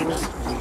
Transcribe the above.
Vaktimiz